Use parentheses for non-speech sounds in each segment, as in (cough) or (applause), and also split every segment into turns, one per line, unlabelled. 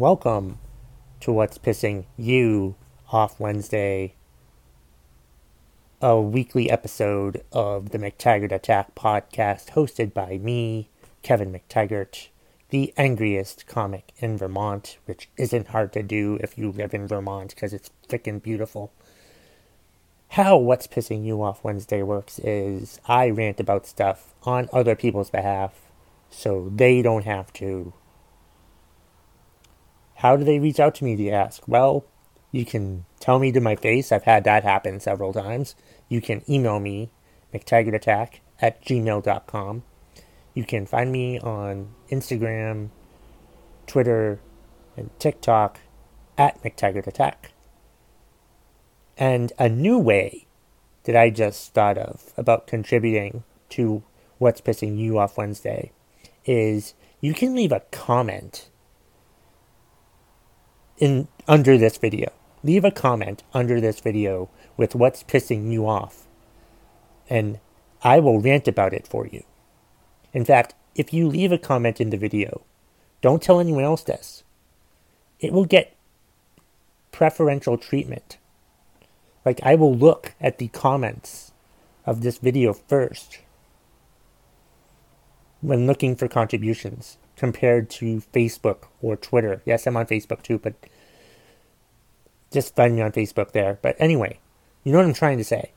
Welcome to What's Pissing You Off Wednesday, a weekly episode of the McTaggart Attack podcast hosted by me, Kevin McTaggart, the angriest comic in Vermont, which isn't hard to do if you live in Vermont because it's freaking beautiful. How What's Pissing You Off Wednesday works is I rant about stuff on other people's behalf so they don't have to how do they reach out to me, you ask? Well, you can tell me to my face. I've had that happen several times. You can email me, McTaggartAttack at gmail.com. You can find me on Instagram, Twitter, and TikTok at McTaggartAttack. And a new way that I just thought of about contributing to What's Pissing You Off Wednesday is you can leave a comment in under this video. Leave a comment under this video with what's pissing you off, and I will rant about it for you. In fact, if you leave a comment in the video, don't tell anyone else this. It will get preferential treatment. Like, I will look at the comments of this video first when looking for contributions compared to Facebook or Twitter. Yes, I'm on Facebook too, but just find me on Facebook there. But anyway, you know what I'm trying to say.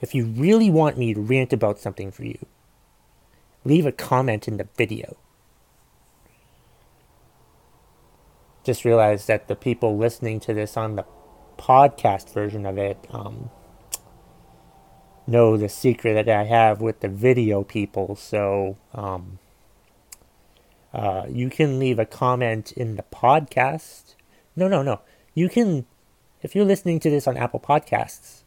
If you really want me to rant about something for you, leave a comment in the video. Just realized that the people listening to this on the podcast version of it um, know the secret that I have with the video people. So, um, uh, you can leave a comment in the podcast. No, no, no. You can, if you're listening to this on Apple Podcasts,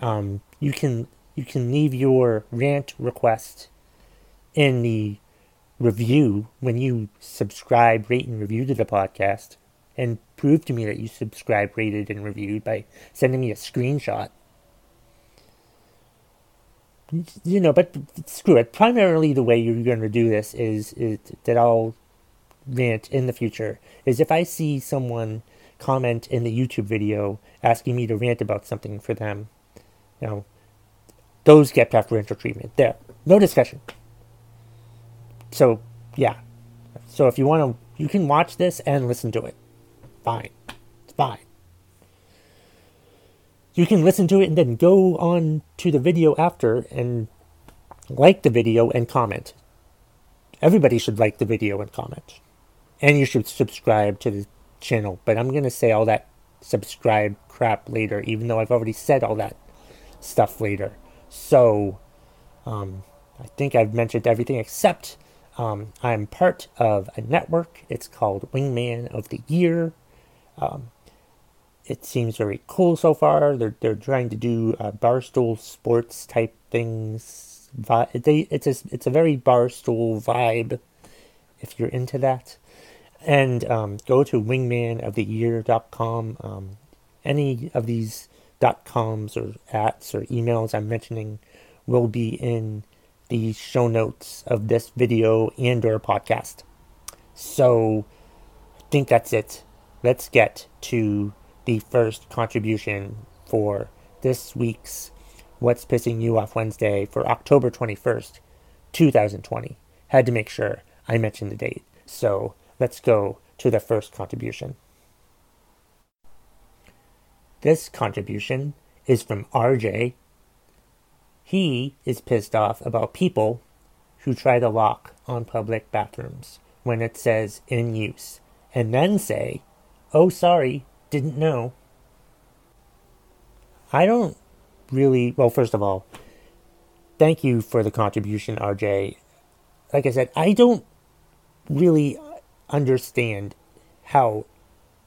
um, you can you can leave your rant request in the review when you subscribe, rate, and review to the podcast, and prove to me that you subscribe, rated, and reviewed by sending me a screenshot you know, but screw it. Primarily, the way you're going to do this is, is that I'll rant in the future is if I see someone comment in the YouTube video asking me to rant about something for them, you know, those get preferential treatment. There, no discussion. So, yeah. So if you want to, you can watch this and listen to it. Fine. It's fine you can listen to it and then go on to the video after and like the video and comment. Everybody should like the video and comment. And you should subscribe to the channel. But I'm going to say all that subscribe crap later, even though I've already said all that stuff later. So, um, I think I've mentioned everything except um, I'm part of a network. It's called Wingman of the Year. Um, it seems very cool so far. They're they're trying to do uh, barstool sports type things. They it's a it's a very barstool vibe, if you're into that. And um, go to wingmanoftheyear.com. Um, any of these dot coms or ats or emails I'm mentioning will be in the show notes of this video and or podcast. So I think that's it. Let's get to the first contribution for this week's What's Pissing You Off Wednesday for October 21st, 2020. Had to make sure I mentioned the date. So let's go to the first contribution. This contribution is from RJ. He is pissed off about people who try to lock on public bathrooms when it says in use and then say, oh, sorry, didn't know. I don't really, well, first of all, thank you for the contribution, RJ. Like I said, I don't really understand how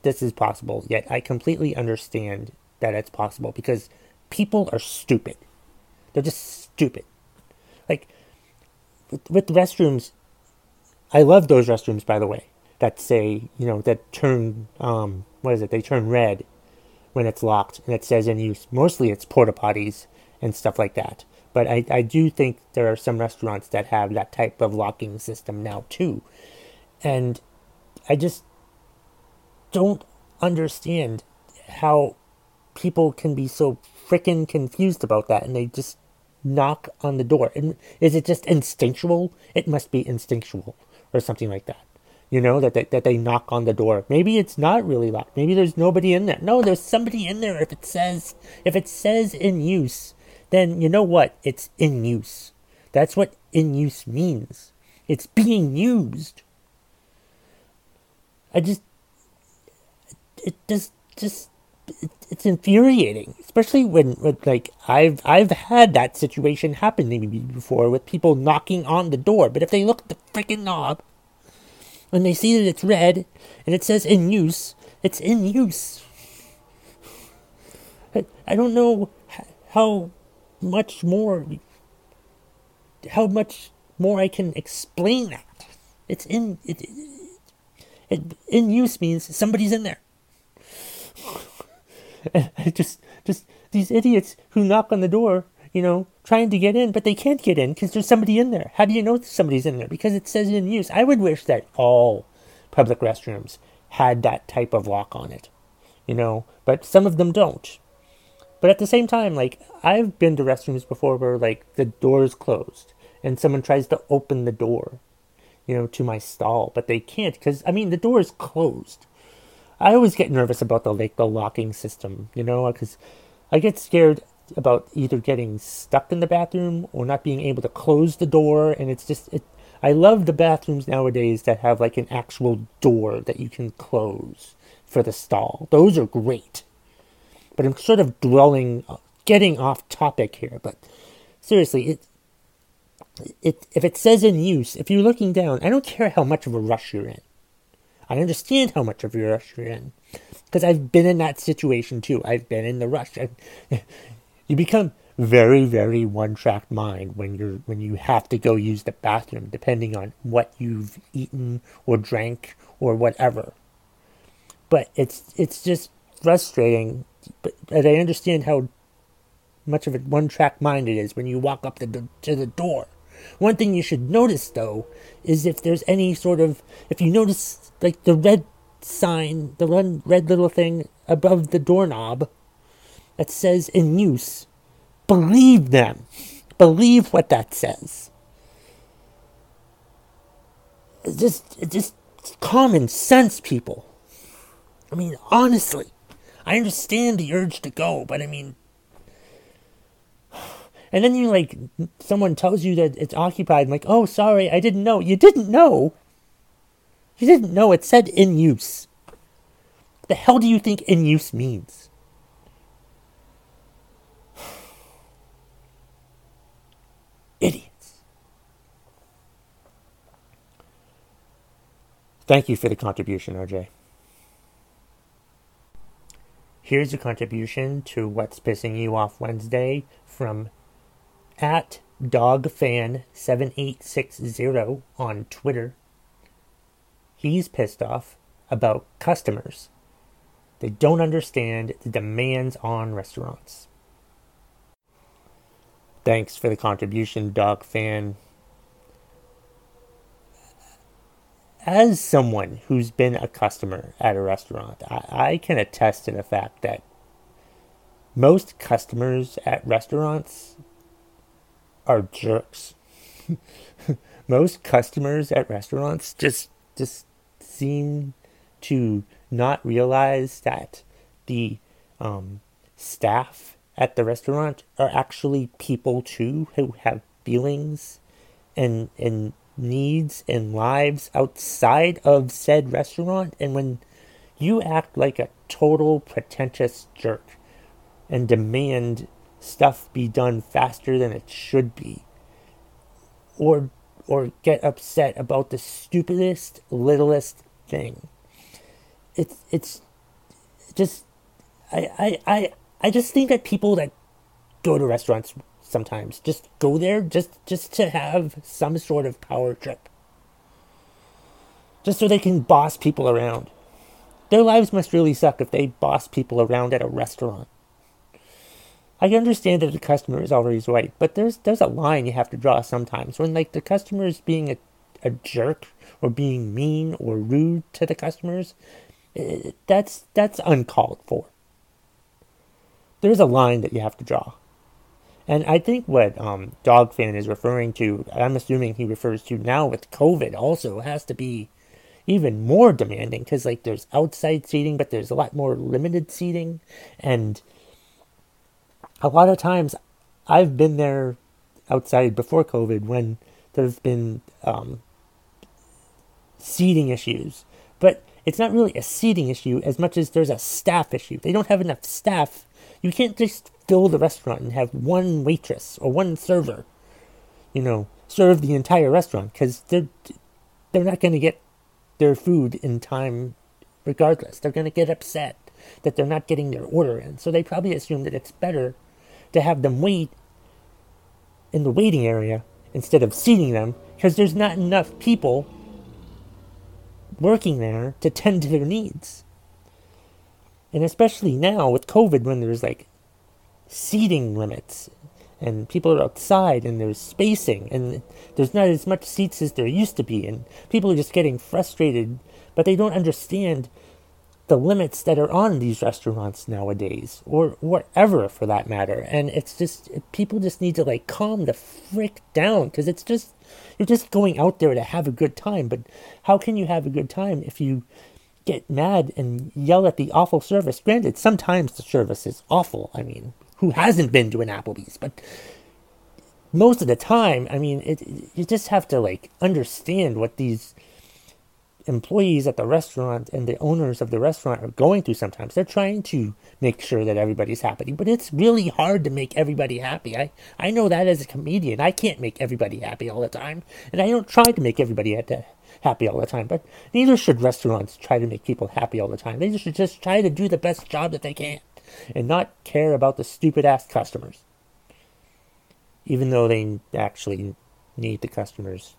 this is possible, yet I completely understand that it's possible because people are stupid. They're just stupid. Like, with, with restrooms, I love those restrooms, by the way, that say, you know, that turn um, what is it? They turn red when it's locked and it says in use. Mostly it's porta potties and stuff like that. But I, I do think there are some restaurants that have that type of locking system now too. And I just don't understand how people can be so freaking confused about that and they just knock on the door. And is it just instinctual? It must be instinctual or something like that. You know, that they, that they knock on the door. Maybe it's not really locked. Maybe there's nobody in there. No, there's somebody in there if it says if it says in use, then you know what? It's in use. That's what in use means. It's being used. I just it just just it, it's infuriating, especially when, when like I've I've had that situation happen to me before with people knocking on the door, but if they look at the freaking knob and they see that it's red and it says in use, it's in use. I, I don't know how much more how much more I can explain that. It's in it, it, in use means somebody's in there. (laughs) just just these idiots who knock on the door, you know, trying to get in, but they can't get in because there's somebody in there. How do you know somebody's in there? Because it says in use. I would wish that all public restrooms had that type of lock on it, you know, but some of them don't. But at the same time, like I've been to restrooms before where like the door is closed and someone tries to open the door, you know, to my stall, but they can't because I mean the door is closed. I always get nervous about the like the locking system, you know, because I get scared about either getting stuck in the bathroom or not being able to close the door, and it's just it. I love the bathrooms nowadays that have like an actual door that you can close for the stall. Those are great. But I'm sort of dwelling, getting off topic here. But seriously, it, it if it says in use, if you're looking down, I don't care how much of a rush you're in. I understand how much of a rush you're in because I've been in that situation too. I've been in the rush. I, (laughs) you become very, very one-track mind when you're when you have to go use the bathroom, depending on what you've eaten or drank or whatever. But it's it's just frustrating. But, I understand how much of a one-track mind it is when you walk up the, to the door one thing you should notice though is if there's any sort of if you notice like the red sign, the red, red little thing above the doorknob that says in use, believe them. Believe what that says. It's just it's just common sense, people. I mean, honestly, I understand the urge to go, but I mean, and then you like someone tells you that it's occupied. I'm like, oh, sorry, I didn't know. You didn't know. You didn't know. It said in use. The hell do you think in use means? (sighs) Idiots. Thank you for the contribution, RJ. Here's a contribution to What's Pissing You Off Wednesday from at dogfan7860 on Twitter. He's pissed off about customers. They don't understand the demands on restaurants. Thanks for the contribution, Dog Fan. As someone who's been a customer at a restaurant, I, I can attest to the fact that most customers at restaurants are jerks. (laughs) Most customers at restaurants just just seem to not realize that the um, staff at the restaurant are actually people too who have feelings and and needs and lives outside of said restaurant and when you act like a total pretentious jerk and demand stuff be done faster than it should be. Or or get upset about the stupidest littlest thing. It's it's just I, I i i just think that people that go to restaurants sometimes just go there just just to have some sort of power trip. Just so they can boss people around. Their lives must really suck if they boss people around at a restaurant I understand that the customer is always right, but there's there's a line you have to draw sometimes when like the customer is being a, a jerk or being mean or rude to the customers. That's that's uncalled for. There's a line that you have to draw. And I think what um, Dog Fan is referring to, I'm assuming he refers to now with COVID, also has to be even more demanding because like there's outside seating, but there's a lot more limited seating, and a lot of times I've been there outside before COVID when there's been um, seating issues, but it's not really a seating issue as much as there's a staff issue. They don't have enough staff. You can't just fill the restaurant and have one waitress or one server, you know, serve the entire restaurant because they're they're not going to get their food in time regardless. They're going to get upset that they're not getting their order in. So they probably assume that it's better to have them wait in the waiting area instead of seating them because there's not enough people working there to tend to their needs. And especially now with COVID when there's like seating limits and people are outside and there's spacing and there's not as much seats as there used to be and people are just getting frustrated but they don't understand the limits that are on these restaurants nowadays or whatever for that matter. And it's just people just need to like calm the frick down because it's just you're just going out there to have a good time. But how can you have a good time if you get mad and yell at the awful service? Granted sometimes the service is awful i mean who hasn't been to an Applebee's, but most of the time, I mean, it, you just have to like understand what these employees at the restaurant and the owners of the restaurant are going through sometimes. They're trying to make sure that everybody's happy, but it's really hard to make everybody happy. I, I know that as a comedian. I can't make everybody happy all the time, and I don't try to make everybody happy all the time, but neither should restaurants try to make people happy all the time. They should just try to do the best job that they can and not care about the stupid ass customers. Even though they actually need the customers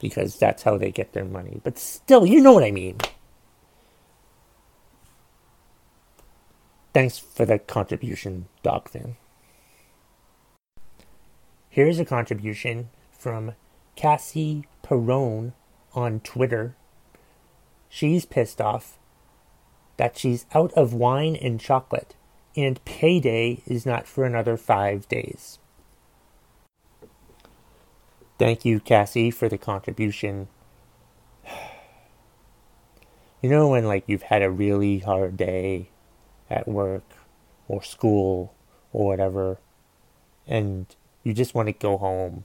because that's how they get their money. But still, you know what I mean. Thanks for the contribution, Dog Fan. Here's a contribution from Cassie Perone on Twitter. She's pissed off that she's out of wine and chocolate, and payday is not for another five days. Thank you, Cassie, for the contribution. (sighs) You know, when like you've had a really hard day at work or school or whatever, and you just want to go home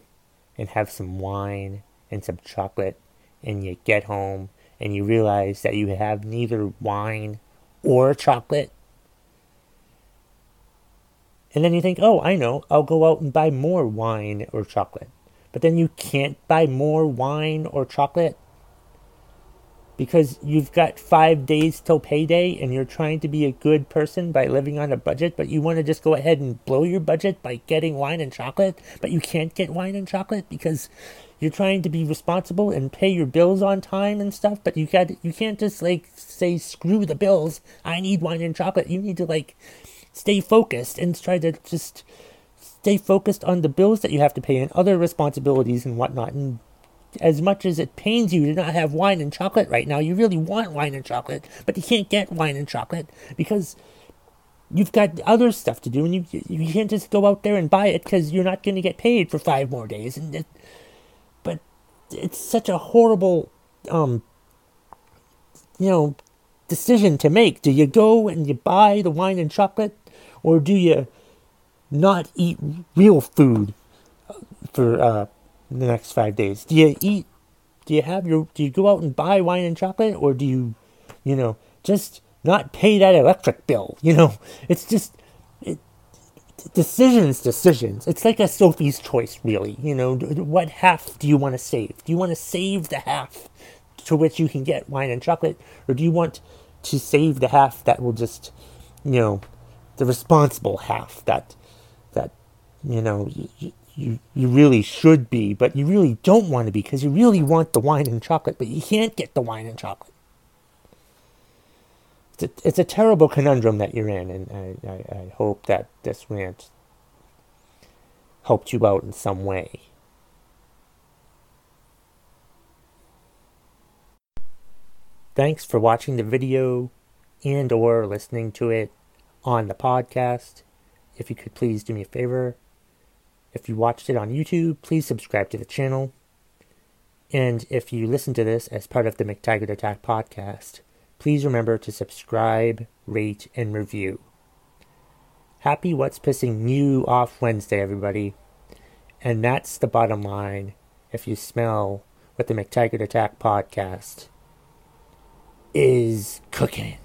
and have some wine and some chocolate, and you get home and you realize that you have neither wine or chocolate. And then you think, oh, I know, I'll go out and buy more wine or chocolate. But then you can't buy more wine or chocolate because you've got five days till payday and you're trying to be a good person by living on a budget, but you want to just go ahead and blow your budget by getting wine and chocolate, but you can't get wine and chocolate because you're trying to be responsible and pay your bills on time and stuff, but you got you can't just like say screw the bills. I need wine and chocolate. You need to like stay focused and try to just stay focused on the bills that you have to pay and other responsibilities and whatnot. And as much as it pains you to not have wine and chocolate right now, you really want wine and chocolate, but you can't get wine and chocolate because you've got other stuff to do, and you you can't just go out there and buy it because you're not going to get paid for five more days. And it, but it's such a horrible, um, you know, decision to make. Do you go and you buy the wine and chocolate, or do you not eat real food for uh, the next five days? Do you eat? Do you have your? Do you go out and buy wine and chocolate, or do you, you know, just not pay that electric bill? You know, (laughs) it's just it, decisions, decisions. It's like a Sophie's choice, really. You know, what half do you want to save? Do you want to save the half to which you can get wine and chocolate, or do you want to save the half that will just, you know, the responsible half that that you know you, you, really should be, but you really don't want to be because you really want the wine and chocolate, but you can't get the wine and chocolate. It's a, it's a terrible conundrum that you're in, and I, I, I hope that this rant helped you out in some way. Thanks for watching the video. and or listening to it on the podcast, if you could please do me a favor. If you watched it on YouTube, please subscribe to the channel. And if you listen to this as part of the McTaggart Attack podcast, please remember to subscribe, rate, and review. Happy What's Pissing You Off Wednesday, everybody. And that's the bottom line if you smell what the McTaggart Attack podcast is cooking.